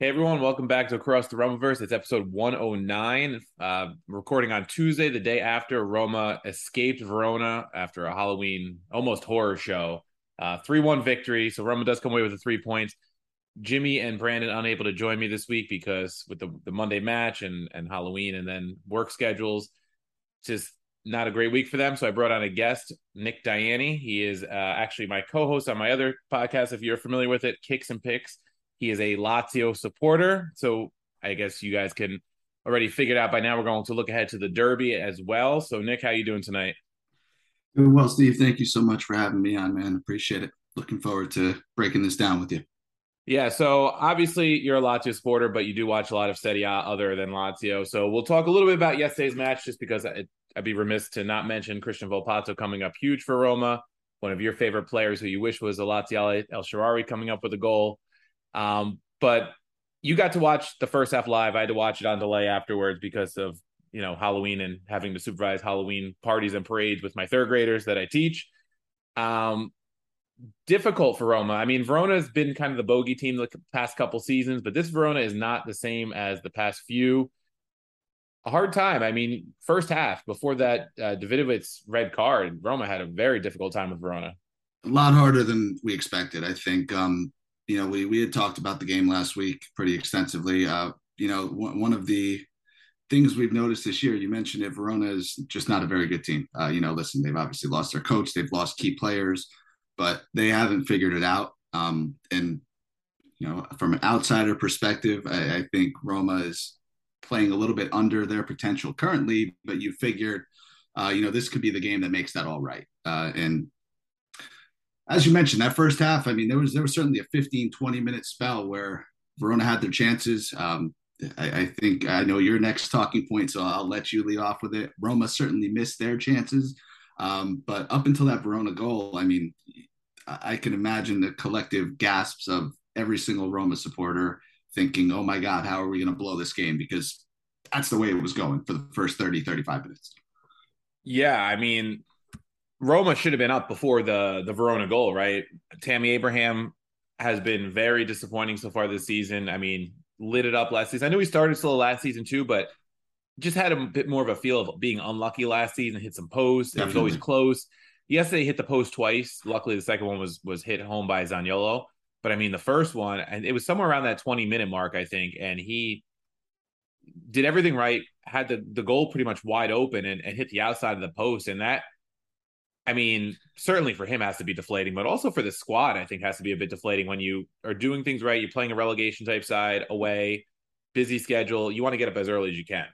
Hey everyone, welcome back to Across the Romaverse. It's episode 109. Uh, recording on Tuesday, the day after Roma escaped Verona after a Halloween almost horror show. Uh, 3 1 victory. So Roma does come away with the three points. Jimmy and Brandon unable to join me this week because with the, the Monday match and, and Halloween and then work schedules, just not a great week for them. So I brought on a guest, Nick Diani. He is uh, actually my co host on my other podcast, if you're familiar with it, Kicks and Picks. He is a Lazio supporter. So I guess you guys can already figure it out by now. We're going to look ahead to the Derby as well. So, Nick, how you doing tonight? Doing well, Steve. Thank you so much for having me on, man. Appreciate it. Looking forward to breaking this down with you. Yeah, so obviously you're a Lazio supporter, but you do watch a lot of Serie A other than Lazio. So we'll talk a little bit about yesterday's match, just because I, I'd be remiss to not mention Christian Volpato coming up huge for Roma, one of your favorite players who you wish was a Laziale El Shaarawy coming up with a goal. Um, but you got to watch the first half live. I had to watch it on delay afterwards because of you know Halloween and having to supervise Halloween parties and parades with my third graders that I teach. Um, difficult for Roma. I mean, Verona has been kind of the bogey team the past couple seasons, but this Verona is not the same as the past few. A hard time. I mean, first half before that uh, Dawidowicz's red card, Roma had a very difficult time with Verona. A lot harder than we expected. I think. Um, you know, we we had talked about the game last week pretty extensively. Uh, you know, one, one of the things we've noticed this year, you mentioned it, Verona is just not a very good team. Uh, you know, listen, they've obviously lost their coach, they've lost key players, but they haven't figured it out. Um, and you know, from an outsider perspective, I, I think Roma is playing a little bit under their potential currently. But you figured, uh, you know, this could be the game that makes that all right. Uh, and as you mentioned, that first half, I mean, there was there was certainly a 15, 20 minute spell where Verona had their chances. Um, I, I, think I know your next talking point, so I'll let you lead off with it. Roma certainly missed their chances, um, but up until that Verona goal, I mean, I can imagine the collective gasps of every single Roma supporter thinking, oh my God, how are we going to blow this game? Because that's the way it was going for the first 30, 35 minutes. Yeah, I mean, Roma should have been up before the the Verona goal, right? Tammy Abraham has been very disappointing so far this season. I mean, lit it up last season. I know he started slow last season too, but just had a bit more of a feel of being unlucky last season. Hit some posts. It was always close. Yesterday, hit the post twice. Luckily, the second one was was hit home by Zaniolo. But I mean, the first one, and it was somewhere around that 20 minute mark, I think, and he did everything right. Had the the goal pretty much wide open and, and hit the outside of the post, and that I mean, certainly for him has to be deflating, but also for the squad, I think has to be a bit deflating when you are doing things right. You're playing a relegation type side away, busy schedule. You want to get up as early as you can.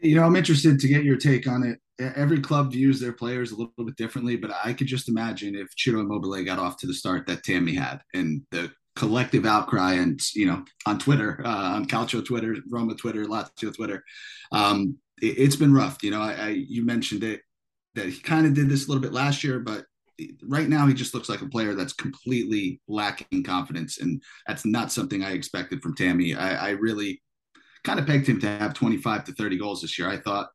You know, I'm interested to get your take on it. Every club views their players a little bit differently, but I could just imagine if Ciro Immobile got off to the start that Tammy had, and the collective outcry and you know on Twitter, uh, on Calcio Twitter, Roma Twitter, Lazio Twitter. Um, it, has been rough. You know, I, I you mentioned it that he kind of did this a little bit last year, but right now he just looks like a player that's completely lacking confidence, and that's not something I expected from Tammy. I, I really kind of pegged him to have 25 to 30 goals this year. I thought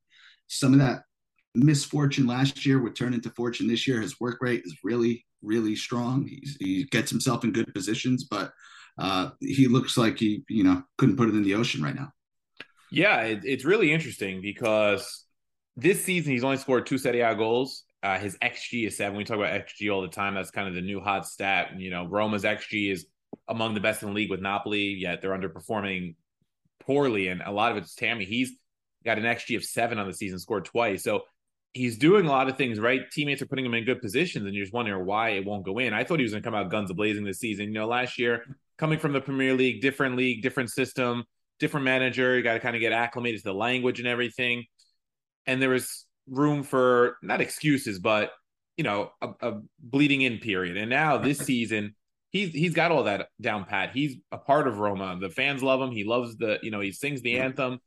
some of that misfortune last year would turn into fortune this year. His work rate is really, really strong. He's, he gets himself in good positions, but uh, he looks like he, you know, couldn't put it in the ocean right now. Yeah, it, it's really interesting because this season he's only scored two Serie A goals. Uh, his xG is seven. We talk about xG all the time. That's kind of the new hot stat. You know, Roma's xG is among the best in the league with Napoli, yet they're underperforming poorly, and a lot of it's Tammy. He's got an xG of seven on the season, scored twice. So he's doing a lot of things right. Teammates are putting him in good positions, and you're just wondering why it won't go in. I thought he was going to come out guns blazing this season. You know, last year coming from the Premier League, different league, different system, different manager. You got to kind of get acclimated to the language and everything. And there was room for not excuses, but you know, a, a bleeding in period. And now this season, he's he's got all that down pat. He's a part of Roma. The fans love him. He loves the you know he sings the anthem,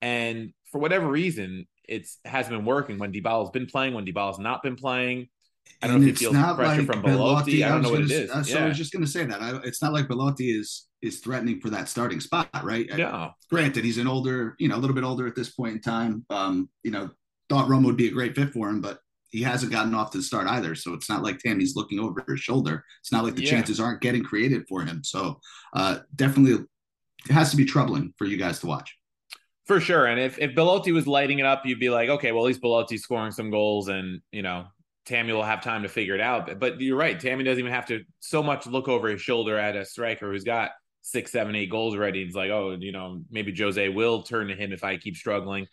and for whatever reason, it's has been working when Dybala's been playing. When Dybala's not been playing, I don't and know if he feels pressure like from Belotti. I don't know what it is. Uh, so yeah. I was just going to say that I, it's not like Belotti is is threatening for that starting spot, right? Yeah. granted, he's an older, you know, a little bit older at this point in time. Um, you know, thought Roma would be a great fit for him, but he hasn't gotten off to the start either. So it's not like Tammy's looking over his shoulder. It's not like the yeah. chances aren't getting created for him. So uh, definitely it has to be troubling for you guys to watch. For sure. And if, if Belotti was lighting it up, you'd be like, okay, well, at least Belotti's scoring some goals and, you know, Tammy will have time to figure it out. But you're right. Tammy doesn't even have to so much look over his shoulder at a striker who's got six, seven, eight goals already. It's like, oh, you know, maybe Jose will turn to him if I keep struggling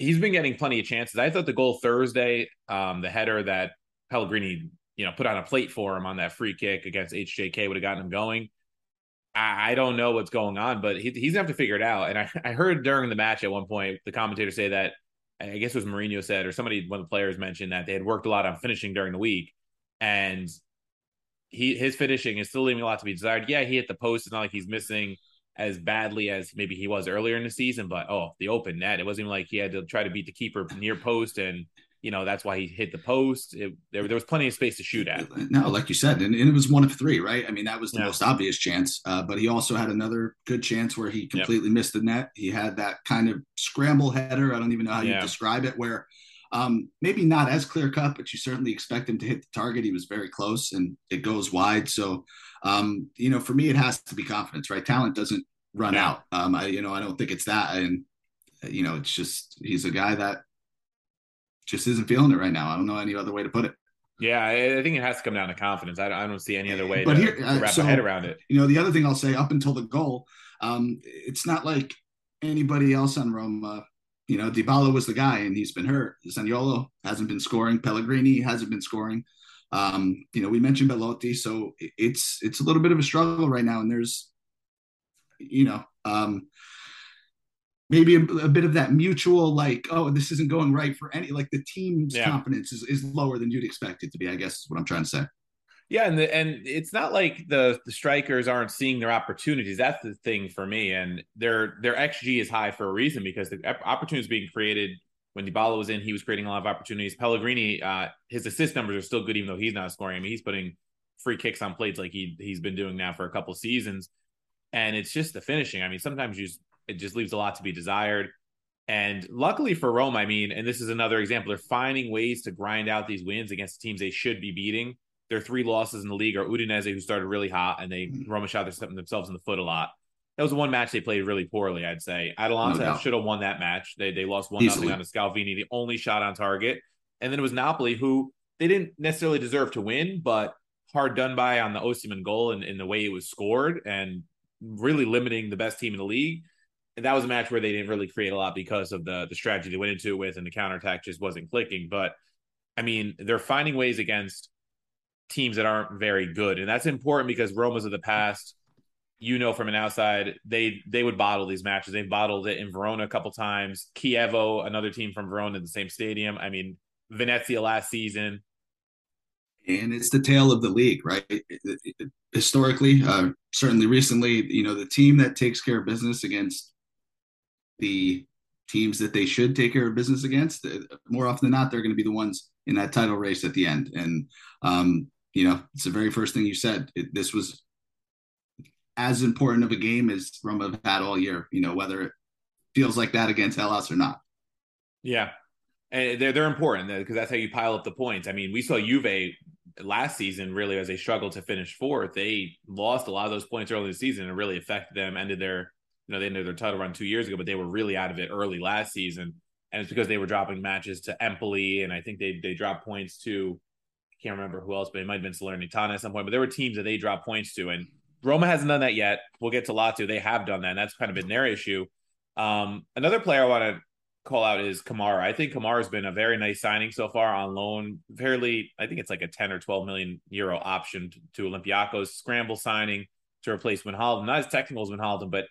he's been getting plenty of chances. I thought the goal Thursday, um, the header that Pellegrini, you know, put on a plate for him on that free kick against HJK would have gotten him going. I, I don't know what's going on, but he, he's gonna have to figure it out. And I, I heard during the match at one point the commentator say that I guess it was Mourinho said or somebody one of the players mentioned that they had worked a lot on finishing during the week, and he his finishing is still leaving a lot to be desired. Yeah, he hit the post. It's not like he's missing as badly as maybe he was earlier in the season, but oh, the open net. It wasn't even like he had to try to beat the keeper near post and you know that's why he hit the post. It, there, there was plenty of space to shoot at. No, like you said, and, and it was one of three, right? I mean, that was the yeah. most obvious chance. Uh, but he also had another good chance where he completely yep. missed the net. He had that kind of scramble header. I don't even know how yeah. you describe it, where um, maybe not as clear cut, but you certainly expect him to hit the target. He was very close, and it goes wide. So, um, you know, for me, it has to be confidence, right? Talent doesn't run yeah. out. Um, I you know I don't think it's that, and you know it's just he's a guy that just isn't feeling it right now. I don't know any other way to put it. Yeah, I think it has to come down to confidence. I don't, I don't see any other way but to, here, to wrap so, my head around it. You know, the other thing I'll say up until the goal, um, it's not like anybody else on Roma. You know, Dybala was the guy, and he's been hurt. Zaniolo hasn't been scoring. Pellegrini hasn't been scoring. Um, you know, we mentioned Belotti, so it's it's a little bit of a struggle right now, and there's you know, um, maybe a, a, bit of that mutual like, oh, this isn't going right for any like the team's yeah. confidence is, is lower than you'd expect it to be. I guess is what I'm trying to say. Yeah, and the, and it's not like the the strikers aren't seeing their opportunities. That's the thing for me, and their their xG is high for a reason because the opportunities being created when Dybala was in, he was creating a lot of opportunities. Pellegrini, uh, his assist numbers are still good even though he's not scoring. I mean, he's putting free kicks on plates like he he's been doing now for a couple seasons and it's just the finishing. I mean, sometimes you just, it just leaves a lot to be desired. And luckily for Rome, I mean, and this is another example, they're finding ways to grind out these wins against teams they should be beating. Their three losses in the league are Udinese, who started really hot, and they mm-hmm. Roma shot themselves in the foot a lot. That was the one match they played really poorly, I'd say. Atalanta no should have won that match. They they lost one nothing on a Scalvini, the only shot on target. And then it was Napoli, who they didn't necessarily deserve to win, but hard done by on the Osimhen goal and in the way it was scored. And really limiting the best team in the league. And that was a match where they didn't really create a lot because of the the strategy they went into it with, and the counterattack just wasn't clicking. But I mean, they're finding ways against teams that aren't very good, and that's important because Roma's of the past. You know, from an outside, they they would bottle these matches. They bottled it in Verona a couple times. Chievo, another team from Verona in the same stadium. I mean, Venezia last season and it's the tale of the league, right? Historically, uh, certainly recently, you know, the team that takes care of business against the teams that they should take care of business against, uh, more often than not, they're going to be the ones in that title race at the end. And, um, you know, it's the very first thing you said. It, this was as important of a game as Roma have had all year, you know, whether it feels like that against Hellas or not. Yeah. And they're, they're important because that's how you pile up the points. I mean, we saw Juve last season really as they struggled to finish fourth. They lost a lot of those points early in the season and really affected them, ended their you know, they ended their title run two years ago, but they were really out of it early last season. And it's because they were dropping matches to Empoli, and I think they they dropped points to I can't remember who else, but it might have been Salernitana at some point. But there were teams that they dropped points to, and Roma hasn't done that yet. We'll get to Lazio; they have done that, and that's kind of been their issue. Um, another player I want to call out is Kamara. I think Kamara has been a very nice signing so far on loan. Fairly, I think it's like a 10 or 12 million euro option to, Olympiacos, scramble signing to replace Wijnaldum. Not as technical as Wijnaldum, but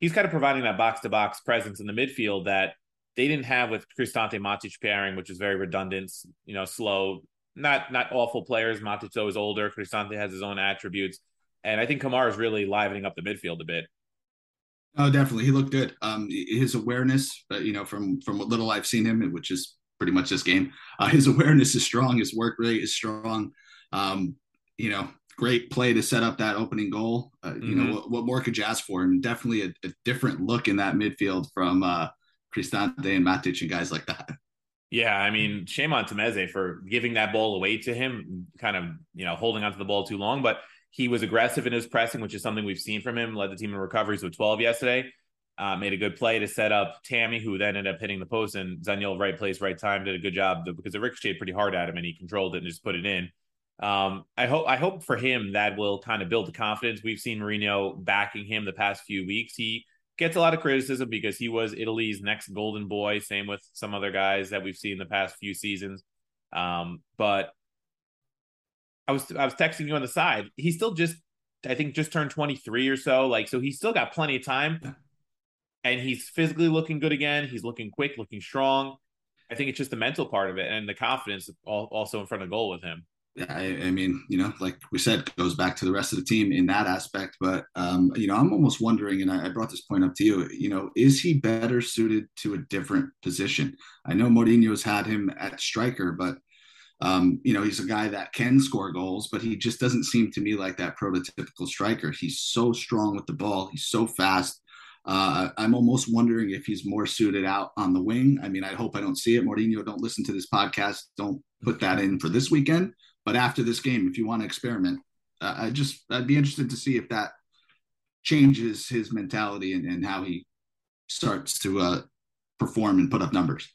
he's kind of providing that box to box presence in the midfield that they didn't have with Cristante Matic pairing, which is very redundant, you know, slow, not not awful players. Matic is older. Cristante has his own attributes. And I think Kamara is really livening up the midfield a bit. Oh, definitely. He looked good. Um, his awareness, uh, you know, from from what little I've seen him, which is pretty much this game, uh, his awareness is strong. His work rate is strong. Um, you know, great play to set up that opening goal. Uh, mm-hmm. You know, mm-hmm. what, what, more could you ask for? And definitely a, a different look in that midfield from uh, Cristante and Matic and guys like that. Yeah, I mean, shame on Tameze for giving that ball away to him, kind of, you know, holding onto the ball too long. But he was aggressive in his pressing, which is something we've seen from him. Led the team in recoveries with 12 yesterday. Uh, made a good play to set up Tammy, who then ended up hitting the post. And Zaniolo, right place, right time, did a good job because it ricocheted pretty hard at him and he controlled it and just put it in. Um, I hope I hope for him that will kind of build the confidence. We've seen Mourinho backing him the past few weeks. He gets a lot of criticism because he was Italy's next golden boy. Same with some other guys that we've seen the past few seasons. Um, but I was I was texting you on the side. He still just I think just turned 23 or so. Like so he's still got plenty of time. And he's physically looking good again. He's looking quick, looking strong. I think it's just the mental part of it and the confidence also in front of goal with him. I, I, mean, you know, like we said, goes back to the rest of the team in that aspect. But um, you know, I'm almost wondering, and I, I, brought this point up to you. You know, is he better suited to a different position? I know Mourinho's had him at striker, but um, you know, he's a guy that can score goals, but he just doesn't seem to me like that prototypical striker. He's so strong with the ball. He's so fast. Uh, I'm almost wondering if he's more suited out on the wing. I mean, I hope I don't see it. Mourinho, don't listen to this podcast. Don't put that in for this weekend. But after this game, if you want to experiment, uh, I just I'd be interested to see if that changes his mentality and, and how he starts to uh, perform and put up numbers.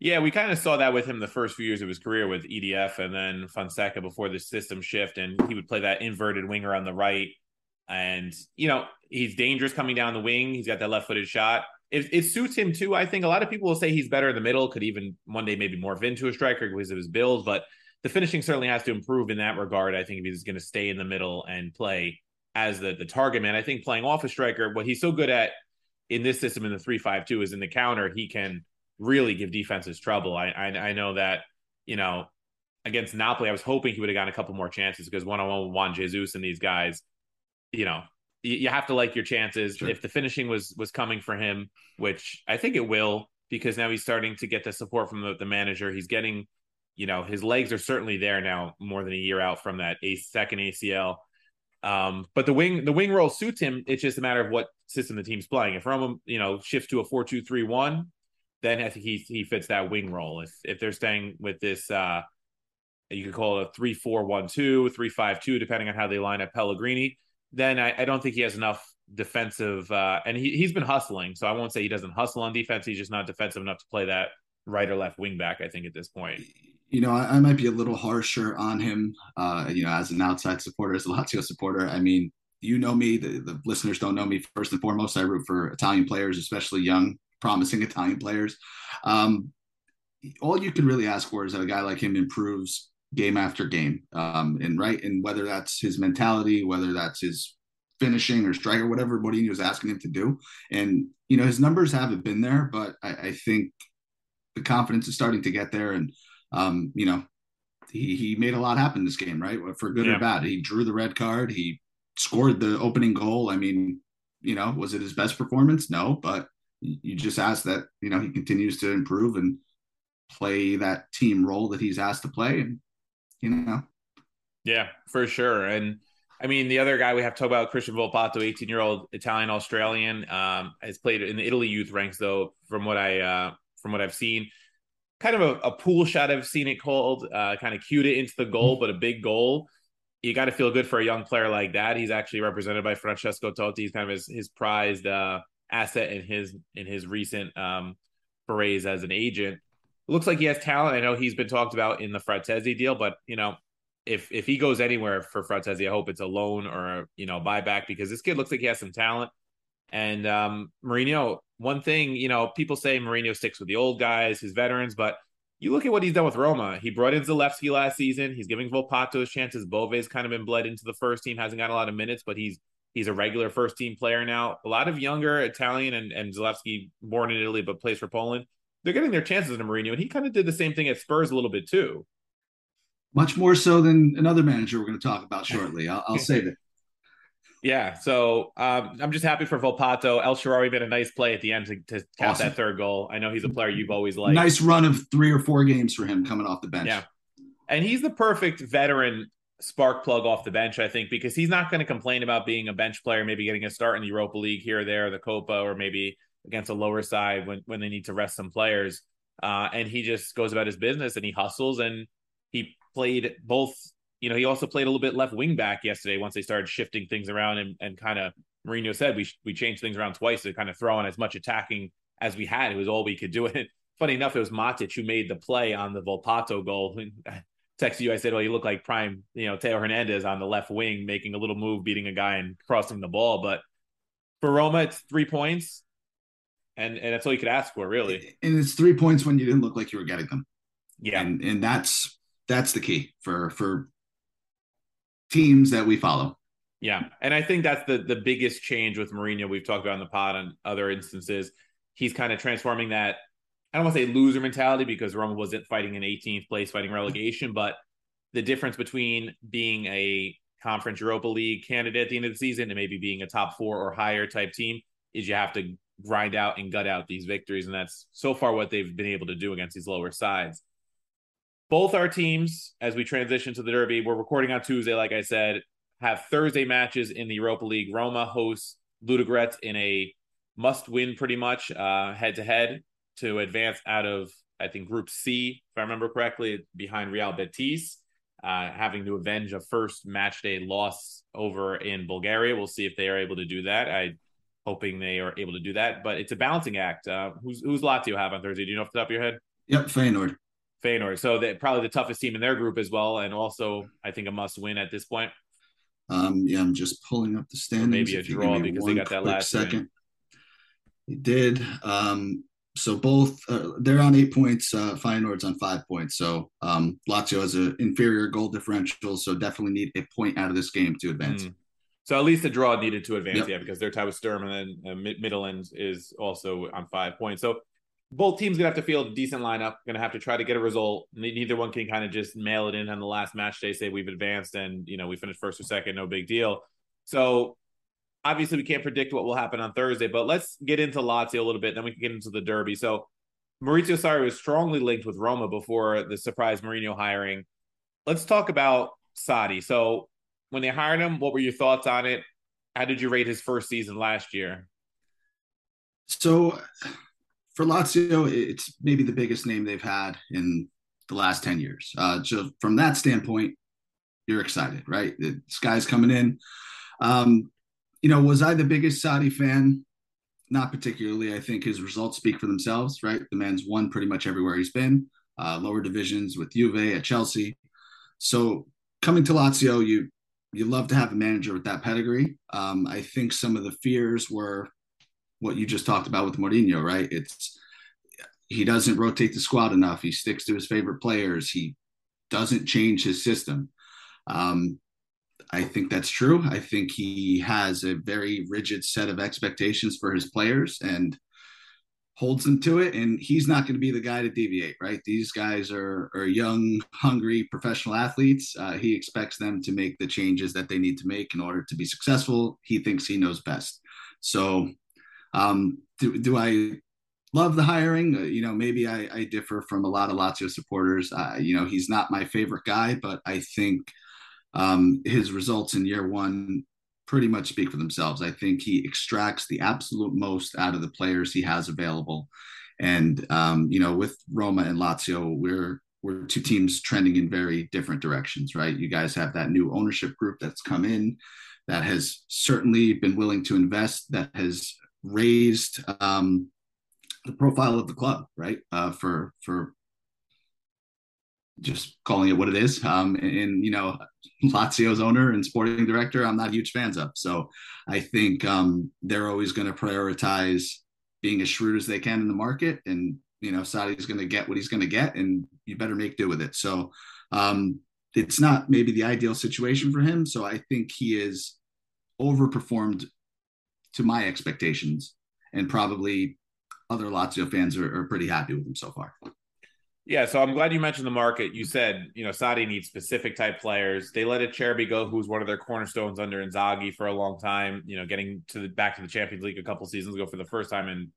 Yeah, we kind of saw that with him the first few years of his career with EDF and then Fonseca before the system shift, and he would play that inverted winger on the right. And you know he's dangerous coming down the wing. He's got that left-footed shot. It, it suits him too. I think a lot of people will say he's better in the middle. Could even one day maybe morph into a striker because of his build, but the finishing certainly has to improve in that regard. I think if he's going to stay in the middle and play as the the target man, I think playing off a striker, what he's so good at in this system in the three five two is in the counter. He can really give defenses trouble. I, I, I know that you know against Napoli, I was hoping he would have gotten a couple more chances because one on one with Juan Jesus and these guys, you know, you, you have to like your chances. Sure. If the finishing was was coming for him, which I think it will, because now he's starting to get the support from the, the manager. He's getting, you know, his legs are certainly there now, more than a year out from that a second ACL. Um, but the wing the wing role suits him. It's just a matter of what system the team's playing. If Roma, you know, shifts to a four two three one, then I think he he fits that wing role. If if they're staying with this, uh, you could call it a three four one two, three five two, depending on how they line up Pellegrini. Then I, I don't think he has enough defensive, uh, and he he's been hustling. So I won't say he doesn't hustle on defense. He's just not defensive enough to play that right or left wing back. I think at this point. You know, I, I might be a little harsher on him. Uh, you know, as an outside supporter, as a Lazio supporter, I mean, you know me. The, the listeners don't know me. First and foremost, I root for Italian players, especially young promising Italian players. Um, all you can really ask for is that a guy like him improves game after game. Um, and right, and whether that's his mentality, whether that's his finishing or striker, whatever Mourinho is asking him to do. And you know, his numbers haven't been there, but I, I think the confidence is starting to get there. And um, you know, he he made a lot happen this game, right? For good Yeah. or bad. He drew the red card. He scored the opening goal. I mean, you know, was it his best performance? No, but you just ask that, you know, he continues to improve and play that team role that he's asked to play. And, you know, Yeah, for sure. And I mean, the other guy we have to talk about, Christian Volpato, 18 year old Italian Australian, um, has played in the Italy youth ranks, though, from what I uh, from what I've seen. Kind of a, a pool shot, I've seen it called, uh, kind of cued it into the goal, but a big goal. You got to feel good for a young player like that. He's actually represented by Francesco Totti. He's kind of his, his prized uh, asset in his in his recent um, as an agent. looks like he has talent. I know he's been talked about in the Frattesi deal, but you know, if if he goes anywhere for Frattesi, I hope it's a loan or you know buyback because this kid looks like he has some talent. And um, Mourinho, one thing you know, people say Mourinho sticks with the old guys, his veterans, but you look at what he's done with Roma. He brought in Zalewski last season. He's giving Volpato his chances. Bove's kind of been bled into the first team, hasn't got a lot of minutes, but he's he's a regular first team player now. A lot of younger Italian and, and Zalewski, born in Italy but plays for Poland. They're getting their chances in Mourinho, and he kind of did the same thing at Spurs a little bit too. much more so than another manager we're going to talk about shortly. I'll, I'll save it. Yeah, so um, I'm just happy for Volpato. El Shaarawy made a nice play at the end to, to count Awesome. that third goal. I know he's a player you've always liked. nice run of three or four games for him coming off the bench. Yeah. And he's the perfect veteran spark plug off the bench, I think, because he's not going to complain about being a bench player, maybe getting a start in the Europa League here or there, the Copa, or maybe against a lower side when, when they need to rest some players. Uh, and he just goes about his business and he hustles and he played both. You know, he also played a little bit left wing back yesterday once they started shifting things around and, and kind of Mourinho said we we changed things around twice to kind of throw in as much attacking as we had. It was all we could do. And funny enough, it was Matic who made the play on the Volpato goal. Texted you, I said, "Well, you look like prime, you know, Theo Hernandez on the left wing, making a little move, beating a guy and crossing the ball." But for Roma, it's three points, and and that's all you could ask for, really. And it's three points when you didn't look like you were getting them. Yeah, And and that's that's the key for for teams that we follow. Yeah, and I think that's the the biggest change with Mourinho. We've talked about in the pod on other instances. He's kind of transforming that. I don't want to say loser mentality because Roma wasn't fighting in 18th place, fighting relegation, but the difference between being a Conference Europa League candidate at the end of the season and maybe being a top four or higher type team is you have to grind out and gut out these victories, and that's so far what they've been able to do against these lower sides. Both our teams, as we transition to the Derby, we're recording on Tuesday, like I said, have Thursday matches in the Europa League. Roma hosts Ludogorets in a must-win, pretty much head to head to advance out of I think Group C, if I remember correctly, behind Real Betis, uh, having to avenge a first match day loss over in Bulgaria. We'll see if they are able to do that. I hoping they are able to do that, but it's a balancing act. Uh, who's who's Lazio have on Thursday? Do you know off the top of your head? Yep, Feyenoord. Feyenoord. So they probably the toughest team in their group as well, and also I think a must win at this point. Um, yeah, I'm just pulling up the standings. maybe a draw because they got that last second. They did. Um, so both uh, they're on eight points. Uh, Feyenoord's on five points. So um, Lazio has an inferior goal differential, so definitely need a point out of this game to advance. Mm. So at least a draw needed to advance, Yep. yeah, because they're tied with Sturm, and then uh, Mid- Midtjylland is also on five points. So both teams gonna have to field a decent lineup. Gonna have to try to get a result. Neither one can kind of just mail it in on the last match day, say we've advanced and you know we finished first or second, no big deal. So obviously we can't predict what will happen on Thursday, but let's get into Lazio a little bit, then we can get into the derby. So Maurizio Sarri was strongly linked with Roma before the surprise Mourinho hiring. Let's talk about Sarri. So when they hired him, what were your thoughts on it? How did you rate his first season last year? So for Lazio, it's maybe the biggest name they've had in the last 10 years. Uh, so from that standpoint, you're excited, right? This guy's coming in. Um, you know, was I the biggest Sarri fan? Not particularly. I think his results speak for themselves, right? The man's won pretty much everywhere he's been, uh, lower divisions with Juve at Chelsea. So coming to Lazio, you you love to have a manager with that pedigree. Um, I think some of the fears were what you just talked about with Mourinho, right? It's he doesn't rotate the squad enough. He sticks to his favorite players. He doesn't change his system. Um, I think that's true. I think he has a very rigid set of expectations for his players, and holds them to it, and he's not going to be the guy to deviate. Right? These guys are are young, hungry professional athletes. Uh, he expects them to make the changes that they need to make in order to be successful. He thinks he knows best. So, um, do do I love the hiring. Uh, you know, maybe I, I, differ from a lot of Lazio supporters. Uh, you know, he's not my favorite guy, but I think um, his results in year one pretty much speak for themselves. I think he extracts the absolute most out of the players he has available. And um, you know, with Roma and Lazio, we're we're two teams trending in very different directions, right? You guys have that new ownership group that's come in that has certainly been willing to invest, that has raised um, the profile of the club, right? Uh, for for just calling it what it is. Um, and you know, Lazio's owner and sporting director, I'm not huge fans of. So I think um, they're always going to prioritize being as shrewd as they can in the market, and you know, Sarri's going to get what he's going to get, and you better make do with it. So um, it's not maybe the ideal situation for him. So I think he is overperformed to my expectations, and probably other Lazio fans are, are pretty happy with him so far. Yeah, so I'm glad you mentioned the market. You said, you know, Sarri needs specific type players. They let a Acerbi go, who's one of their cornerstones under Inzaghi for a long time. You know, getting to the back to the Champions League a couple seasons ago for the first time and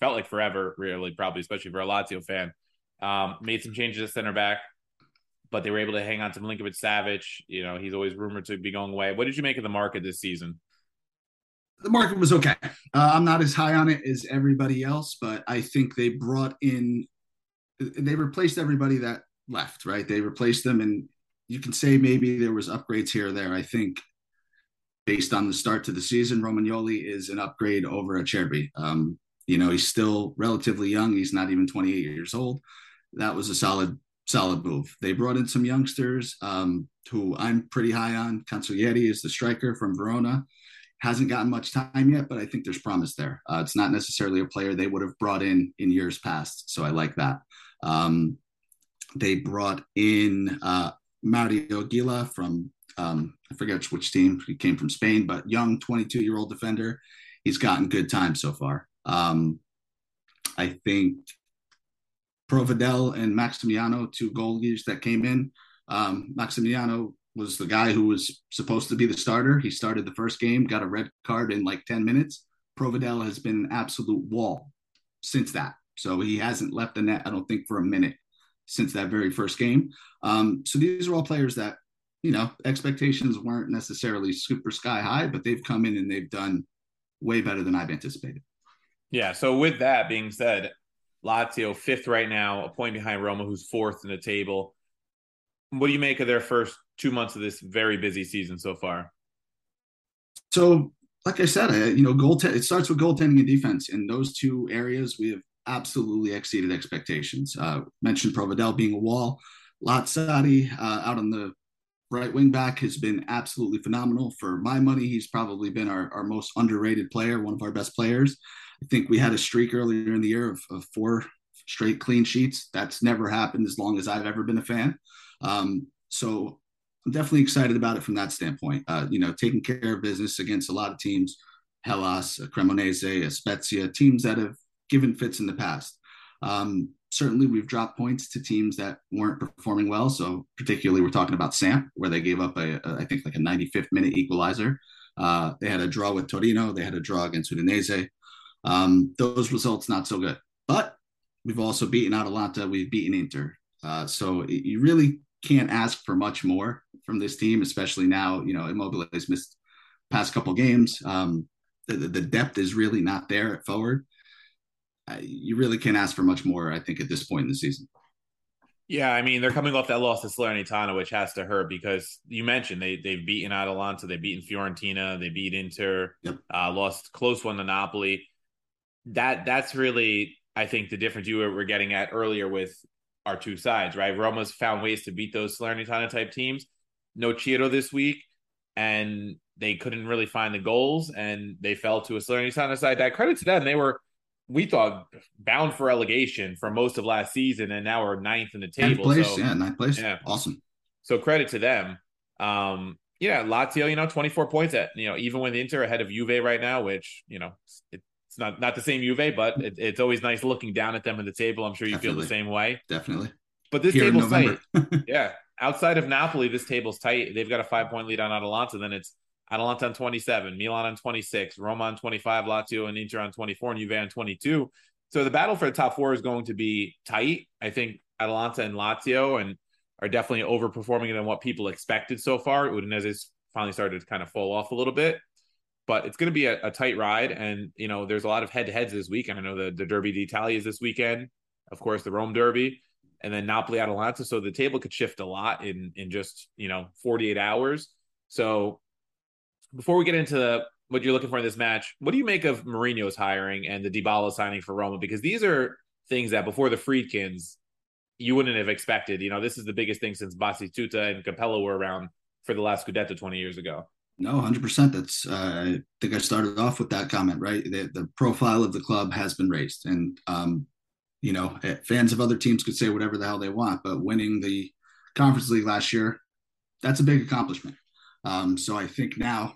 felt like forever, really, probably, especially for a Lazio fan. Um, made some changes at center back, but they were able to hang on to Milinkovic Savic. You know, he's always rumored to be going away. What did you make of the market this season? The market was okay. Uh, I'm not as high on it as everybody else, but I think they brought in, they replaced everybody that left, right? They replaced them, and you can say maybe there was upgrades here or there. I think based on the start to the season, Romagnoli is an upgrade over Acerbi. Um, you know, he's still relatively young. He's not even 28 years old. That was a solid, solid move. They brought in some youngsters um, who I'm pretty high on. Cancellieri is the striker from Verona hasn't gotten much time yet, but I think there's promise there. Uh, it's not necessarily a player they would have brought in in years past, so I like that. Um, they brought in uh, Mario Gila from um, I forget which team he came from Spain, but young 22 year old defender. He's gotten good time so far. Um, I think Provedel and Maximiano, two goalies that came in. Um, Maximiano was the guy who was supposed to be the starter. He started the first game, got a red card in like 10 minutes. Provedel has been an absolute wall since that. So he hasn't left the net, I don't think, for a minute since that very first game. Um, so these are all players that, you know, expectations weren't necessarily super sky high, but they've come in and they've done way better than I've anticipated. Yeah. So with that being said, Lazio fifth right now, a point behind Roma, who's fourth in the table. What do you make of their first two months of this very busy season so far? So, like I said, I, you know, goaltend it starts with goaltending and defense. In those two areas, we have absolutely exceeded expectations. Uh, mentioned Provedel being a wall. Lazzari uh, out on the right wing back has been absolutely phenomenal. For my money, he's probably been our, our most underrated player, one of our best players. I think we had a streak earlier in the year of, of four straight clean sheets. That's never happened as long as I've ever been a fan. Um, so I'm definitely excited about it from that standpoint. Uh, you know, taking care of business against a lot of teams, Hellas, Cremonese, Spezia, teams that have given fits in the past. Um, certainly, we've dropped points to teams that weren't performing well. So, particularly, we're talking about Samp, where they gave up a, a I think like a 95th minute equalizer. Uh, they had a draw with Torino. They had a draw against Udinese. Um, those results not so good. But we've also beaten Atalanta. We've beaten Inter. Uh, so you really can't ask for much more from this team, especially now. You know, Immobile has missed past couple games. Um, the, the depth is really not there at forward. Uh, you really can't ask for much more, I think, at this point in the season. Yeah, I mean they're coming off that loss to Salernitana, which has to hurt because you mentioned they they've beaten Atalanta, they've beaten Fiorentina, they beat Inter, yep. uh, lost close one to Napoli. That that's really I think the difference you were getting at earlier with our two sides, right? Roma's found ways to beat those Salernitana type teams. No Ciro this week, and they couldn't really find the goals, and they fell to a Salernitana side. That credit to them, they were we thought bound for relegation for most of last season, and now we're ninth in the table. Ninth place, so, yeah, ninth place, yeah, awesome. So credit to them. Um, yeah, Lazio, you know, 24 points at you know, even with Inter ahead of Juve right now, which you know, it, it's not not the same Juve, but it, it's always nice looking down at them at the table. I'm sure you Definitely. feel the same way. Definitely. But this Here in table's tight. Yeah. Outside of Napoli, this table's tight. They've got a five point lead on Atalanta. Then it's Atalanta on 27, Milan on 26, Roma on 25, Lazio and Inter on 24, and Juve on 22. So the battle for the top four is going to be tight. I think Atalanta and Lazio and are definitely overperforming than what people expected so far. Udinese finally started to kind of fall off a little bit, but it's going to be a, a tight ride. And you know, there's a lot of head to heads this weekend. I know the the Derby d'Italia is this weekend, of course, the Rome Derby, and then Napoli Atalanta. So the table could shift a lot in in just you know 48 hours. So before we get into the, what you're looking for in this match, what do you make of Mourinho's hiring and the Dybala signing for Roma? Because these are things that before the Friedkins, you wouldn't have expected. You know, this is the biggest thing since Batistuta and Capello were around for the last Scudetto 20 years ago. No, hundred percent. That's. Uh, I think I started off with that comment, right? The, the profile of the club has been raised, and um, you know, eh, fans of other teams could say whatever the hell they want, but winning the Conference League last year, that's a big accomplishment. Um, so I think now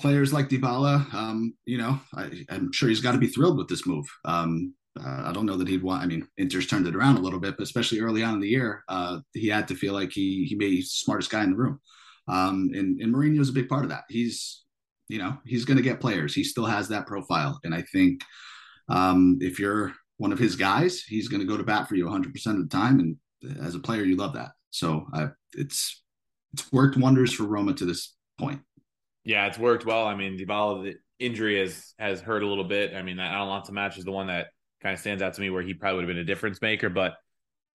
players like Dybala, um, you know, I, am sure he's got to be thrilled with this move. Um, uh, I don't know that he'd want. I mean, Inter's turned it around a little bit, but especially early on in the year, uh, he had to feel like he he made the smartest guy in the room. Um, and and Mourinho's a big part of that. He's you know he's going to get players. He still has that profile, and I think um, if you're one of his guys, he's going to go to bat for you 100 percent of the time. And as a player, you love that. So it's it's worked wonders for Roma to this point. Yeah, it's worked well. I mean, Dybala, the injury has has hurt a little bit. I mean, that Atalanta match is the one that kind of stands out to me where he probably would have been a difference maker. But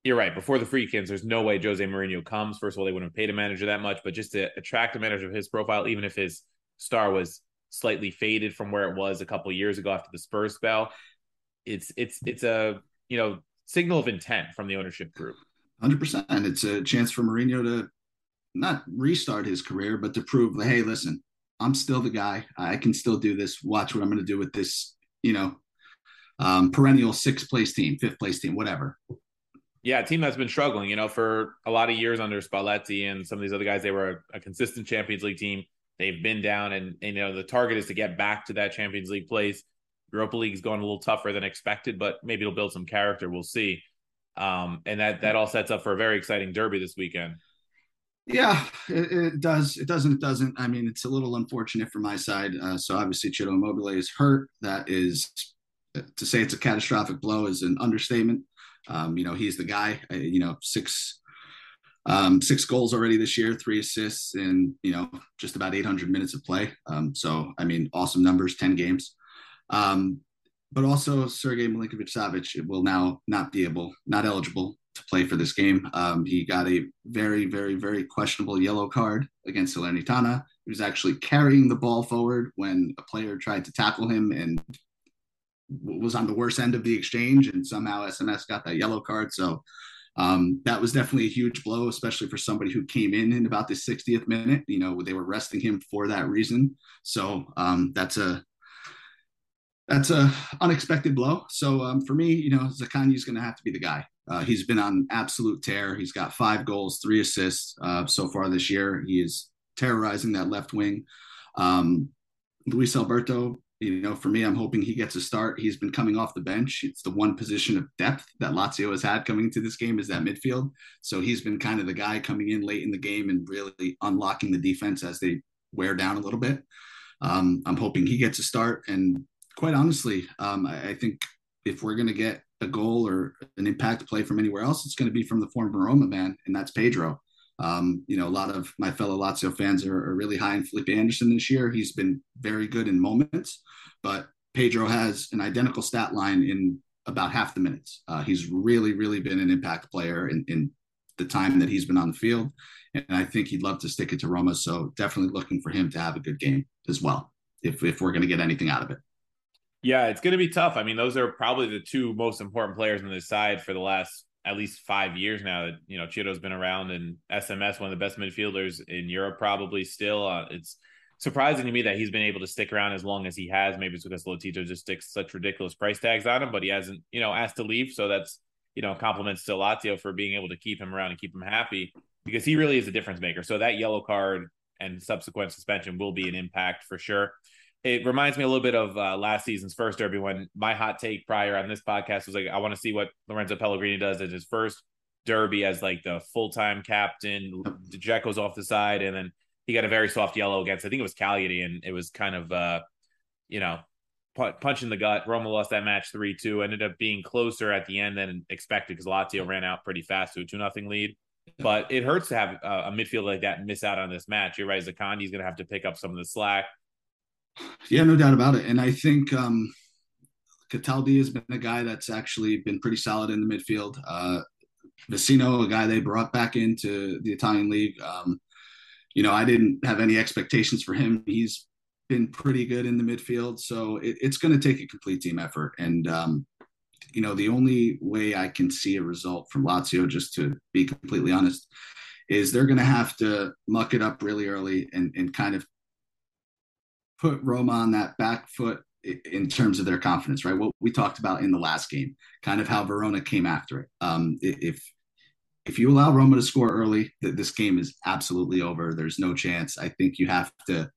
you're right. Before the Friedkins, there's no way Jose Mourinho comes. First of all, they wouldn't have paid a manager that much, but just to attract a manager of his profile, even if his star was slightly faded from where it was a couple years ago after the Spurs spell, it's it's it's a you know signal of intent from the ownership group. Hundred percent. It's a chance for Mourinho to not restart his career, but to prove, hey, listen, I'm still the guy. I can still do this. Watch what I'm going to do with this. You know, um, perennial sixth place team, fifth place team, whatever. Yeah, a team that's been struggling, you know, for a lot of years under Spalletti and some of these other guys. They were a, a consistent Champions League team. They've been down, and, and, you know the target is to get back to that Champions League place. Europa League's going a little tougher than expected, but maybe it'll build some character. We'll see. Um, and that that all sets up for a very exciting derby this weekend. Yeah, it, it, does. It doesn't. It doesn't. I mean, it's a little unfortunate for my side. Uh, so obviously, Ciro Immobile is hurt. That is to say it's a catastrophic blow is an understatement. Um, you know, he's the guy. Uh, you know, six um, six goals already this year, three assists, and you know, just about 800 minutes of play. Um, so, I mean, awesome numbers, 10 games. Um, but also, Sergei Milinkovic Savic will now not be able, not eligible to play for this game. Um, he got a very, very, very questionable yellow card against Salernitana. He was actually carrying the ball forward when a player tried to tackle him and was on the worst end of the exchange, and somehow SMS got that yellow card. So um, that was definitely a huge blow, especially for somebody who came in in about the 60th minute. You know, they were resting him for that reason. So um, that's a that's a unexpected blow. So um, for me, you know, Zaccagni is going to have to be the guy. Uh, he's been on absolute tear. He's got five goals, three assists uh, so far this year. He is terrorizing that left wing. Um, Luis Alberto you know, for me, I'm hoping he gets a start. He's been coming off the bench. It's the one position of depth that Lazio has had coming into this game is that midfield. So he's been kind of the guy coming in late in the game and really unlocking the defense as they wear down a little bit. Um, I'm hoping he gets a start. And quite honestly, um, I, I, think if we're going to get a goal or an impact play from anywhere else, it's going to be from the former Roma man, and that's Pedro. Um, you know, a lot of my fellow Lazio fans are, are, really high in Felipe Anderson this year. He's been very good in moments, but Pedro has an identical stat line in about half the minutes. Uh, he's really, really been an impact player in, in the time that he's been on the field. And I think he'd love to stick it to Roma. So definitely looking for him to have a good game as well, if, if we're going to get anything out of it. Yeah, it's going to be tough. I mean, those are probably the two most important players on this side for the last at least five years now that you know Ciro's been around and SMS one of the best midfielders in Europe probably still. Uh, it's surprising to me that he's been able to stick around as long as he has. Maybe it's because Lotito just sticks such ridiculous price tags on him, but he hasn't you know asked to leave. So that's you know compliments to Lazio for being able to keep him around and keep him happy because he really is a difference maker. So that yellow card and subsequent suspension will be an impact for sure. It reminds me a little bit of uh, last season's first derby when my hot take prior on this podcast was like, I want to see what Lorenzo Pellegrini does at his first derby as like the full time captain. Dzeko's off the side, and then he got a very soft yellow against I think it was Cagliari, and it was kind of uh, you know punch in the gut. Roma lost that match three two. Ended up being closer at the end than expected because Lazio ran out pretty fast to a two nothing lead. But it hurts to have a, a midfield like that miss out on this match. You're right, Zaccagni's going to have to pick up some of the slack. Yeah, no doubt about it. And I think um, Cataldi has been a guy that's actually been pretty solid in the midfield. Uh, Vecino, a guy they brought back into the Italian league. Um, you know, I didn't have any expectations for him. He's been pretty good in the midfield. So it, it's going to take a complete team effort. And, um, you know, the only way I can see a result from Lazio, just to be completely honest, is they're going to have to muck it up really early and, and kind of put Roma on that back foot in terms of their confidence, right? What we talked about in the last game, kind of how Verona came after it. Um, if if you allow Roma to score early, that this game is absolutely over. There's no chance. I think you have to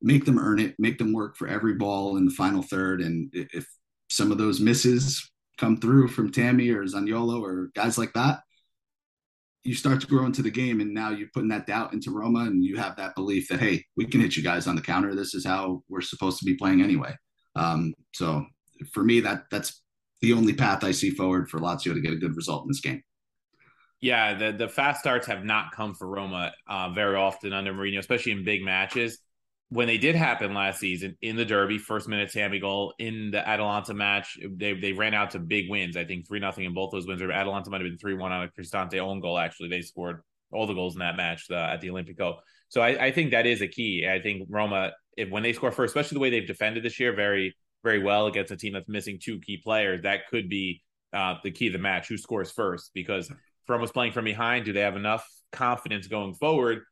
make them earn it, make them work for every ball in the final third. And if some of those misses come through from Tammy or Zaniolo or guys like that, you start to grow into the game. And now you're putting that doubt into Roma and you have that belief that, hey, we can hit you guys on the counter. This is how we're supposed to be playing anyway. Um, so for me, that that's the only path I see forward for Lazio to get a good result in this game. Yeah, the the fast starts have not come for Roma uh, very often under Mourinho, especially in big matches when they did happen last season in the Derby, first minute Tammy goal in the Atalanta match, they they ran out to big wins. I think three nothing in both those wins. Or Atalanta might have been three one on a Cristante own goal. Actually, they scored all the goals in that match uh, at the Olimpico. So I, I, think that is a key. I think Roma, if when they score first, especially the way they've defended this year, very very well against a team that's missing two key players, that could be uh, the key of the match. Who scores first? Because Roma's playing from behind. Do they have enough confidence going forward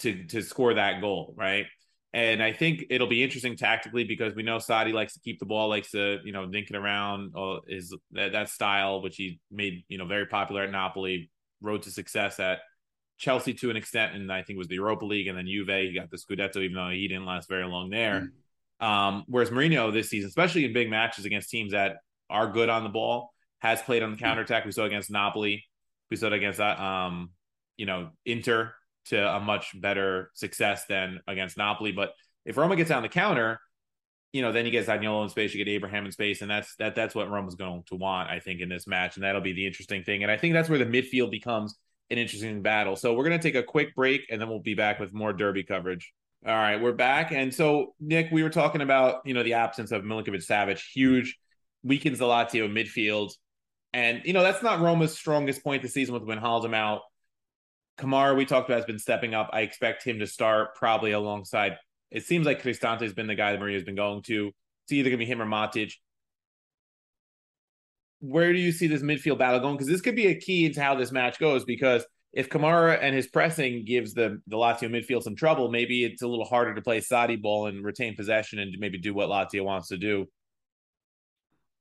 to to score that goal? Right. And I think it'll be interesting tactically because we know Sarri likes to keep the ball, likes to, you know, dink it around uh, is that, that style, which he made, you know, very popular at Napoli, road to success at Chelsea to an extent. And I think was the Europa League and then Juve, he got the Scudetto, even though he didn't last very long there. Mm-hmm. Um, whereas Mourinho this season, especially in big matches against teams that are good on the ball, has played on the counterattack. We saw against Napoli. We saw it against, uh, um, you know, Inter to a much better success than against Napoli. But if Roma gets on the counter, you know, then you get Zaniolo in space, you get Abraham in space, and that's that that's what Roma's going to want, I think, in this match. And that'll be the interesting thing. And I think that's where the midfield becomes an interesting battle. So we're gonna take a quick break and then we'll be back with more derby coverage. All right, we're back. And so, Nick, we were talking about, you know, the absence of Milinkovic Savic, huge, weakens the Lazio midfield. And, you know, that's not Roma's strongest point this season with Wijnaldum out. Camara, we talked about, has been stepping up. I expect him to start probably alongside. It seems like Cristante has been the guy that Maria's been going to. It's either going to be him or Matic. Where do you see this midfield battle going? Because this could be a key into how this match goes. Because if Camara and his pressing gives the the Lazio midfield some trouble, maybe it's a little harder to play Sarri ball and retain possession and maybe do what Lazio wants to do.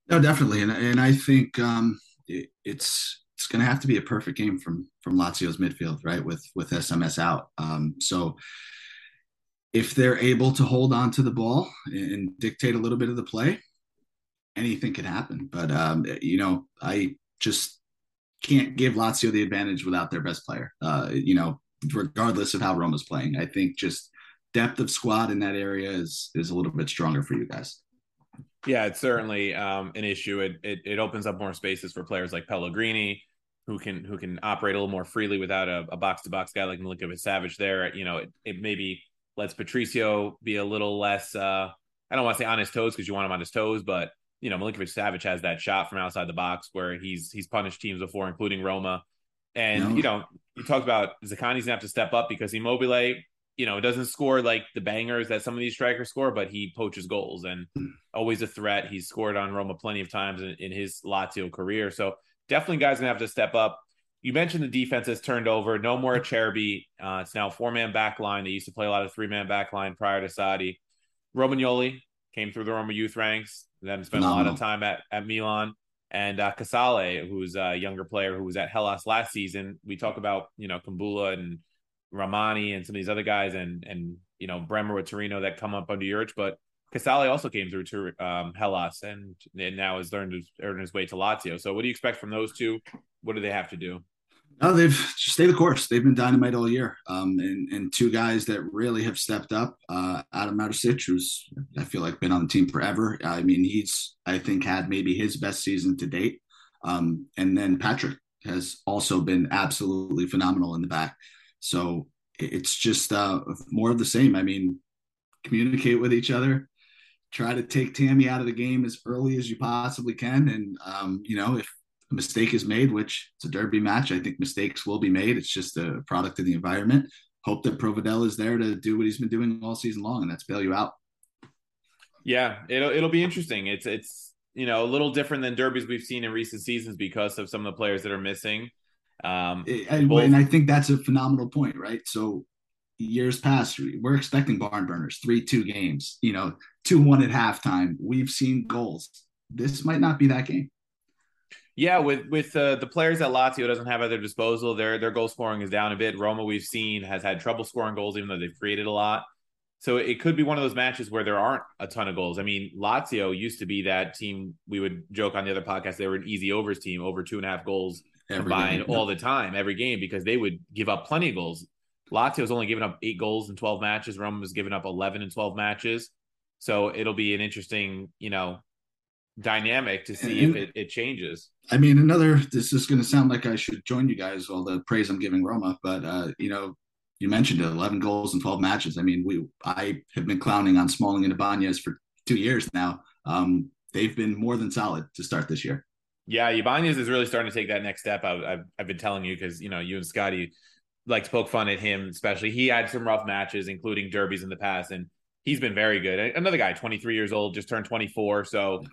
No, definitely, and and I think um, it, it's it's going to have to be a perfect game from from Lazio's midfield, right? With with SMS out. Um, so if they're able to hold on to the ball and dictate a little bit of the play, anything could happen. But um, you know, I just can't give Lazio the advantage without their best player. Uh, you know, regardless of how Roma's playing, I think just depth of squad in that area is is a little bit stronger for you guys. Yeah, it's certainly um, an issue. It, it, it opens up more spaces for players like Pellegrini, who can who can operate a little more freely without a box to box guy like Milinkovic Savic there. You know, it, it maybe lets Patricio be a little less. Uh, I don't want to say on his toes because you want him on his toes, but you know, Milinkovic Savic has that shot from outside the box where he's he's punished teams before, including Roma. And no. you know, you talked about Zaccagni's gonna have to step up because Immobile, you know, doesn't score like the bangers that some of these strikers score, but he poaches goals and hmm. always a threat. He's scored on Roma plenty of times in, in his Lazio career. So definitely guys gonna have to step up. You mentioned the defense has turned over. No more Acerbi. Uh, it's now four man back line. They used to play a lot of three man back line prior to Sarri. Romagnoli came through the Roma youth ranks, then spent a lot of time at, at Milan. And uh, Casale, who's a younger player who was at Hellas last season. We talk about, you know, Kumbulla and Rrahmani and some of these other guys and, and you know, Bremer with Torino that come up under Juric. But Casale also came through to um, Hellas and, and now has learned to earn his way to Lazio. So, what do you expect from those two? What do they have to do? No, they've just stayed the course. They've been dynamite all year. Um, and, and two guys that really have stepped up. Uh, Adam Marusic, who's I feel like been on the team forever. I mean, he's I think had maybe his best season to date. Um, and then Patric has also been absolutely phenomenal in the back. So it's just uh, more of the same. I mean, communicate with each other, try to take Tammy out of the game as early as you possibly can, and um, you know if a mistake is made, which it's a derby match, I think mistakes will be made. It's just a product of the environment. Hope that Provedel is there to do what he's been doing all season long, and that's bail you out. Yeah, it'll it'll be interesting. It's it's you know a little different than derbies we've seen in recent seasons because of some of the players that are missing. Um, and, and I think that's a phenomenal point, right? So years past, we're expecting barn burners, three two games, you know, two one at halftime. We've seen goals. This might not be that game. Yeah, with with uh, the players that Lazio doesn't have at their disposal, their their goal scoring is down a bit. Roma, we've seen, has had trouble scoring goals, even though they've created a lot. So it could be one of those matches where there aren't a ton of goals. I mean, Lazio used to be that team. We would joke on the other podcast they were an easy overs team, over two and a half goals every combined game. all the time, every game, because they would give up plenty of goals. Lazio's only given up eight goals in 12 matches. Roma was given up 11 in 12 matches. So it'll be an interesting, you know, dynamic to see and, if it, it, changes. I mean, another, this is going to sound like I should join you guys, all the praise I'm giving Roma, but, uh, you know, you mentioned it, 11 goals in 12 matches. I mean, we, I have been clowning on Smalling and Ibanez for two years now. Um, they've been more than solid to start this year. Yeah, Ibanez is really starting to take that next step. I, have I've been telling you because you know you and Scotty like poke fun at him, especially. He had some rough matches, including derbies in the past, and he's been very good. Another guy, 23 years old, just turned 24, so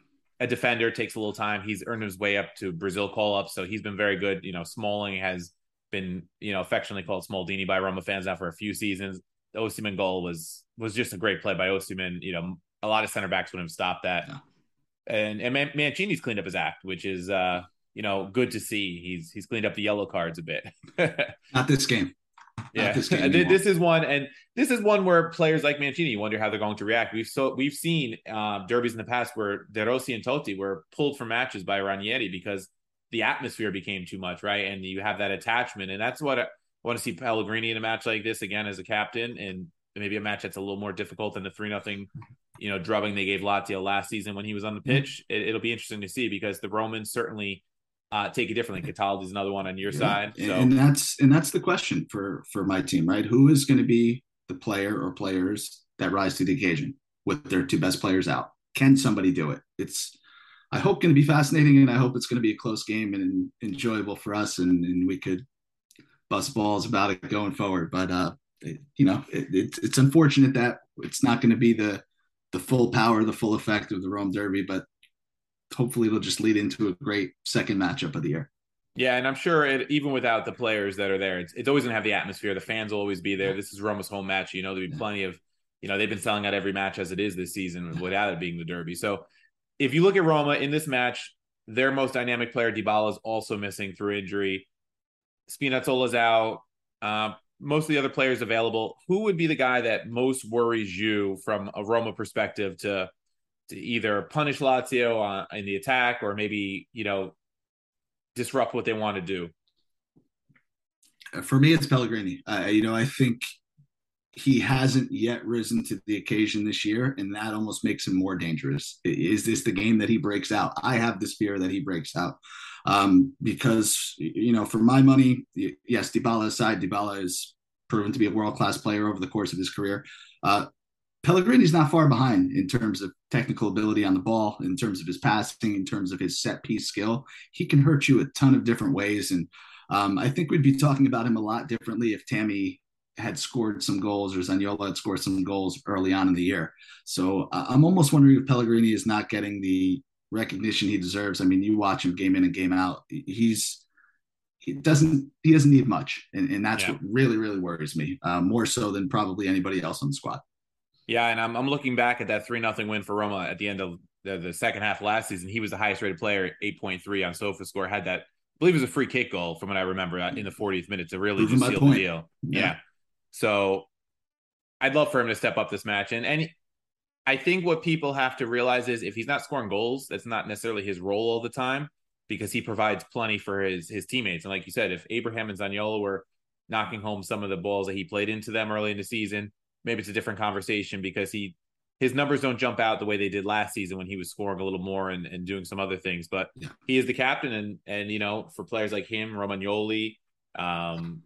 a defender takes a little time. He's earned his way up to Brazil call up, so he's been very good. You know, Smalling has been you know affectionately called Smaldini by Roma fans now for a few seasons. The Osimhen goal was was just a great play by Osimhen. You know, a lot of center backs would have stopped that. Yeah and and Man- Mancini's cleaned up his act, which is uh, you know good to see. He's he's cleaned up the yellow cards a bit. Not this game. yeah, this, game this, is one, and this is one where players like Mancini, you wonder how they're going to react. We've so we've seen uh, derbies in the past where De Rossi and Totti were pulled from matches by Ranieri because the atmosphere became too much, right? And you have that attachment, and that's what I want to see Pellegrini in a match like this again as a captain, and maybe a match that's a little more difficult than the three nothing you know, drubbing they gave Lazio last season when he was on the pitch. Mm-hmm. It, will be interesting to see because the Romans certainly uh, take it differently. Cataldi is another one on your yeah. side, so. and that's and that's the question for for my team, right? Who is going to be the player or players that rise to the occasion with their two best players out? Can somebody do it? It's I hope going to be fascinating, and I hope it's going to be a close game and enjoyable for us, and, and we could bust balls about it going forward. But uh, it, you know, it, it, it's unfortunate that it's not going to be the the full power, the full effect of the Rome Derby, but hopefully it'll just lead into a great second matchup of the year. Yeah, and I'm sure it, even without the players that are there, it's, it's always going to have the atmosphere. The fans will always be there. This is Roma's home match. You know, there'll be plenty of, you know, they've been selling out every match as it is this season without it being the Derby. So if you look at Roma in this match, their most dynamic player, Dybala, is also missing through injury. Spinazzola's out. Uh, most of the other players available, who would be the guy that most worries you from a Roma perspective to to either punish Lazio on, in the attack or maybe you know disrupt what they want to do? For me, it's Pellegrini. Uh, you know, I think he hasn't yet risen to the occasion this year, and that almost makes him more dangerous. Is this the game that he breaks out? I have this fear that he breaks out um, because you know, for my money, yes, Dybala aside, Dybala is proven to be a world class player over the course of his career. Uh, Pellegrini's not far behind in terms of technical ability on the ball, in terms of his passing, in terms of his set piece skill. He can hurt you a ton of different ways, and um, I think we'd be talking about him a lot differently if Tammy had scored some goals or Zaniolo had scored some goals early on in the year. So uh, I'm almost wondering if Pellegrini is not getting the recognition he deserves. I mean, you watch him game in and game out. He's he doesn't he doesn't need much, and, and that's yeah. what really really worries me uh, more so than probably anybody else on the squad. Yeah, and I'm I'm looking back at that three nothing win for Roma at the end of the, the second half last season. He was the highest rated player, eight point three on SofaScore. Had that, I believe it was a free kick goal from what I remember uh, in the 40th minute to really just seal the deal. Yeah. yeah. So I'd love for him to step up this match, and and I think what people have to realize is if he's not scoring goals, that's not necessarily his role all the time because he provides plenty for his his teammates. And like you said, if Abraham and Zaniolo were knocking home some of the balls that he played into them early in the season, maybe it's a different conversation because he his numbers don't jump out the way they did last season when he was scoring a little more and, and doing some other things. But he is the captain, and and you know for players like him, Romagnoli, um,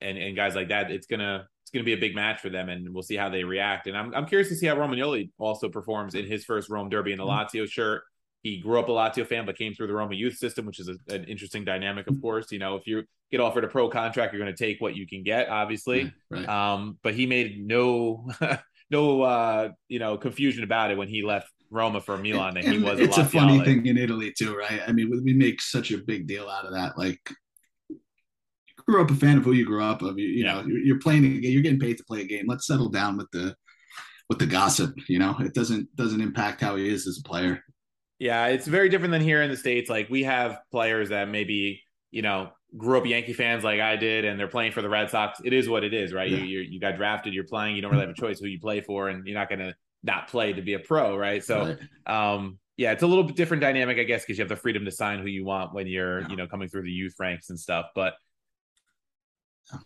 and and guys like that, it's gonna it's gonna be a big match for them, and we'll see how they react. And I'm I'm curious to see how Romagnoli also performs in his first Rome Derby in the mm-hmm. Lazio shirt. He grew up a Lazio fan, but came through the Roma youth system, which is a, an interesting dynamic, of course. You know, if you get offered a pro contract, you're going to take what you can get, obviously. Right, right. Um, but he made no no uh, you know confusion about it when he left Roma for Milan. And, and he was. It's a, a funny thing in Italy too, right? I mean, we make such a big deal out of that. Like, you grew up a fan of who you grew up of. You, you yeah. know, you're playing a game. You're getting paid to play a game. Let's settle down with the with the gossip. You know, it doesn't doesn't impact how he is as a player. Yeah, it's very different than here in the states. Like we have players that maybe you know grew up Yankee fans like I did, and they're playing for the Red Sox. It is what it is, right? Yeah. You you got drafted, you're playing. You don't really have a choice who you play for, and you're not going to not play to be a pro, right? So, right. um, yeah, it's a little bit different dynamic, I guess, because you have the freedom to sign who you want when you're yeah. you know coming through the youth ranks and stuff. But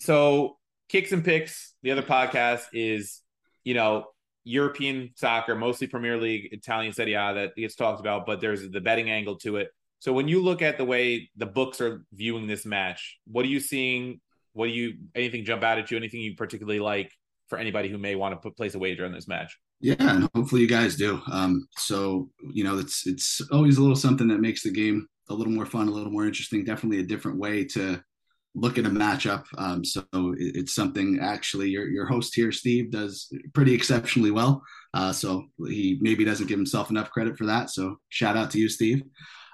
so kicks and picks, the other podcast is you know European soccer, mostly Premier League, Italian Serie A that gets talked about, but there's the betting angle to it. So when you look at the way the books are viewing this match, what are you seeing? What do you anything jump out at you? Anything you particularly like for anybody who may want to put place a wager on this match? Yeah, and hopefully you guys do. Um, so you know, it's it's always a little something that makes the game a little more fun, a little more interesting. Definitely a different way to look at a matchup. Um, so it, it's something actually your your host here, Steve, does pretty exceptionally well. Uh, so he maybe doesn't give himself enough credit for that. So shout out to you, Steve.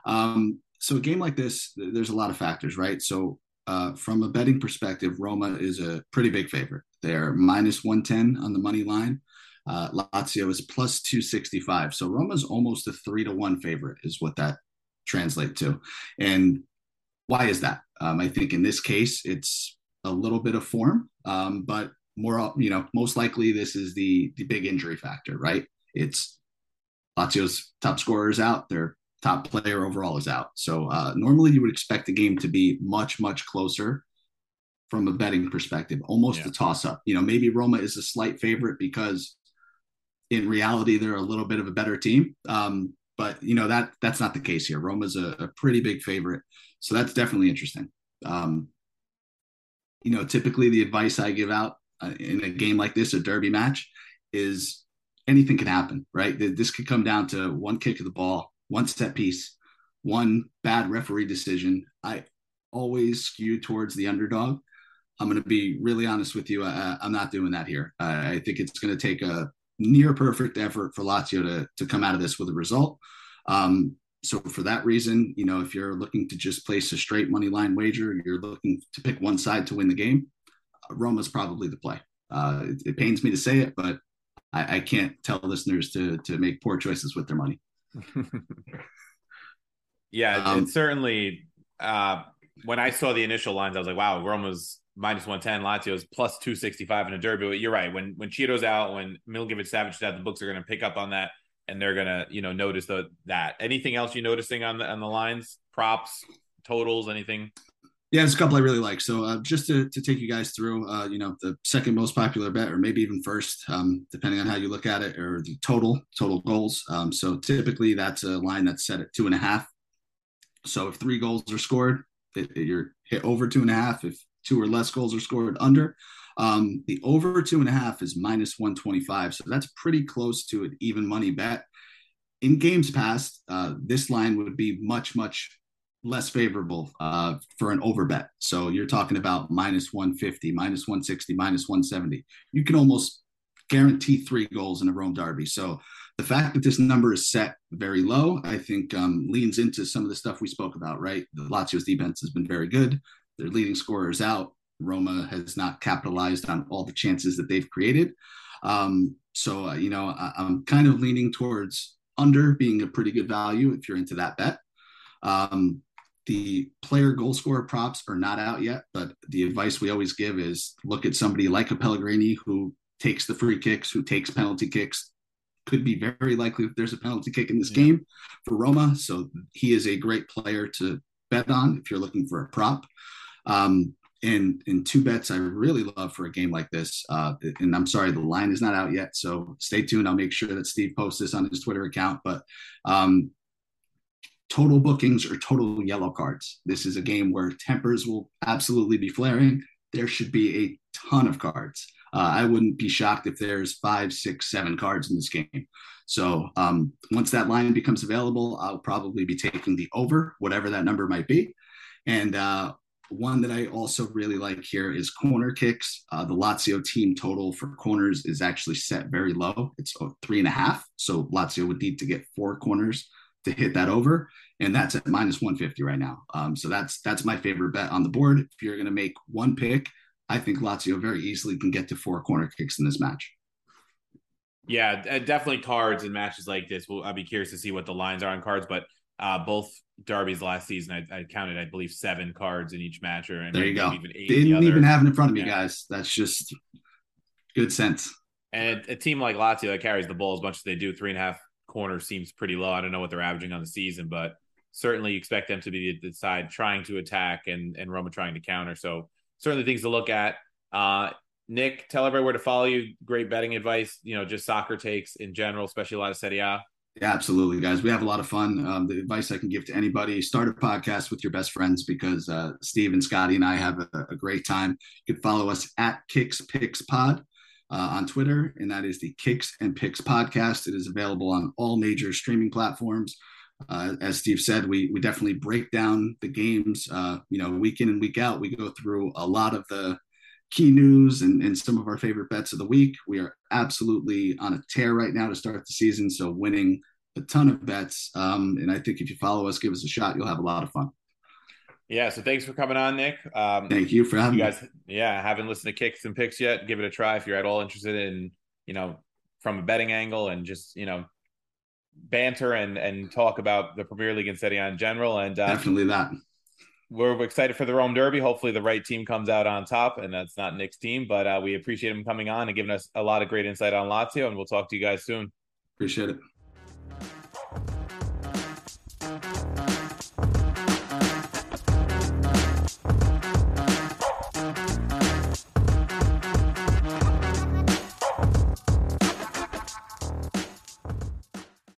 Um, so a game like this, there's a lot of factors, right? So uh, from a betting perspective, Roma is a pretty big favorite. They're minus 110 on the money line. Uh, Lazio is plus 265. So Roma's almost a three to one favorite, is what that translates to. And why is that? Um, I think in this case, it's a little bit of form, um, but more, you know, most likely this is the the big injury factor, right? It's Lazio's top scorers out. They're top player overall is out. So uh, normally you would expect the game to be much, much closer from a betting perspective, almost yeah. a toss up. You know, maybe Roma is a slight favorite because in reality they're a little bit of a better team. Um, but you know that that's not the case here. Roma's a, a pretty big favorite, so that's definitely interesting. Um, you know, typically the advice I give out uh, in a game like this, a derby match, is anything can happen, right? This could come down to one kick of the ball, one set piece, one bad referee decision. I always skew towards the underdog. I'm going to be really honest with you. I, am not doing that here. I, I think it's going to take a near perfect effort for Lazio to, to come out of this with a result. Um, so for that reason, you know, if you're looking to just place a straight money line wager, you're looking to pick one side to win the game. Roma's probably the play. Uh, it, it, pains me to say it, but I, I can't tell listeners to to make poor choices with their money. yeah, um, it certainly. Uh, when I saw the initial lines, I was like, "Wow, Roma's minus one ten, Lazio's plus two sixty five in a derby." But you're right. When when Ciro's out, when Milinkovic Savic out, the books are going to pick up on that, and they're to you know notice the, that. Anything else you noticing on the on the lines, props, totals, anything? Yeah, there's a couple I really like. So uh, just to, to take you guys through, uh, you know, the second most popular bet, or maybe even first, um, depending on how you look at it, or the total total goals. Um, so typically that's a line that's set at two and a half. So if three goals are scored, you're hit over two and a half. If two or less goals are scored, under. Um, the over two and a half is minus 125. So that's pretty close to an even money bet. In games past, uh, this line would be much, much less favorable uh, for an over bet. So you're talking about minus 150, minus 160, minus 170. You can almost guarantee three goals in a Rome derby. So the fact that this number is set very low, I think um, leans into some of the stuff we spoke about, right? The Lazio's defense has been very good. Their leading scorers out. Roma has not capitalized on all the chances that they've created. Um, so, uh, you know, I, I'm kind of leaning towards under being a pretty good value if you're into that bet. Um, the player goal scorer props are not out yet, but the advice we always give is look at somebody like a Pellegrini who takes the free kicks, who takes penalty kicks. could be very likely if there's a penalty kick in this yeah. game for Roma. So he is a great player to bet on if you're looking for a prop. Um, and in two bets I really love for a game like this. Uh, and I'm sorry, the line is not out yet, so stay tuned. I'll make sure that Steve posts this on his Twitter account. But um, total bookings or total yellow cards. This is a game where tempers will absolutely be flaring. There should be a ton of cards. Uh, I wouldn't be shocked if there's five, six, seven cards in this game. So um, once that line becomes available, I'll probably be taking the over, whatever that number might be. And uh, one that I also really like here is corner kicks. Uh, the Lazio team total for corners is actually set very low. It's three and a half. So Lazio would need to get four corners to hit that over, and that's at minus 150 right now. Um, so that's that's my favorite bet on the board. If you're going to make one pick, I think Lazio very easily can get to four corner kicks in this match. Yeah, definitely cards in matches like this. Well, I'll be curious to see what the lines are on cards, but uh, both derbies last season, I, I, counted, I believe, seven cards in each match. Or there you go. Even Didn't even have it in front of me, yeah. guys. That's just good sense. And a, a, team like Lazio that carries the ball as much as they do, three and a half corners seems pretty low. I don't know what they're averaging on the season, but certainly you expect them to be the side trying to attack and and Roma trying to counter. So certainly things to look at. Uh, Nick, tell everybody where to follow you. Great betting advice. You know, just soccer takes in general, especially a lot of Serie A. Yeah, absolutely, guys. We have a lot of fun. Um, the advice I can give to anybody: start a podcast with your best friends because uh, Steve and Scotty and I have a, a, great time. You can follow us at Kicks Picks Pod uh, on Twitter, and that is the Kicks and Picks podcast. It is available on all major streaming platforms. Uh, as Steve said, we we definitely break down the games. Uh, you know, week in and week out, we go through a lot of the key news and, and some of our favorite bets of the week. We are absolutely on a tear right now to start the season, so winning a ton of bets. Um, and I think if you follow us, give us a shot, you'll have a lot of fun. Yeah, so thanks for coming on, Nick. Um, Thank you for having you guys. Me. Yeah, haven't listened to kicks and picks yet. Give it a try if you're at all interested in, you know, from a betting angle and just you know banter and and talk about the Premier League and city in general. And uh, definitely that. We're excited for the Rome Derby. Hopefully, the right team comes out on top, and that's not Nick's team. But uh, we appreciate him coming on and giving us a lot of great insight on Lazio. And we'll talk to you guys soon. Appreciate it.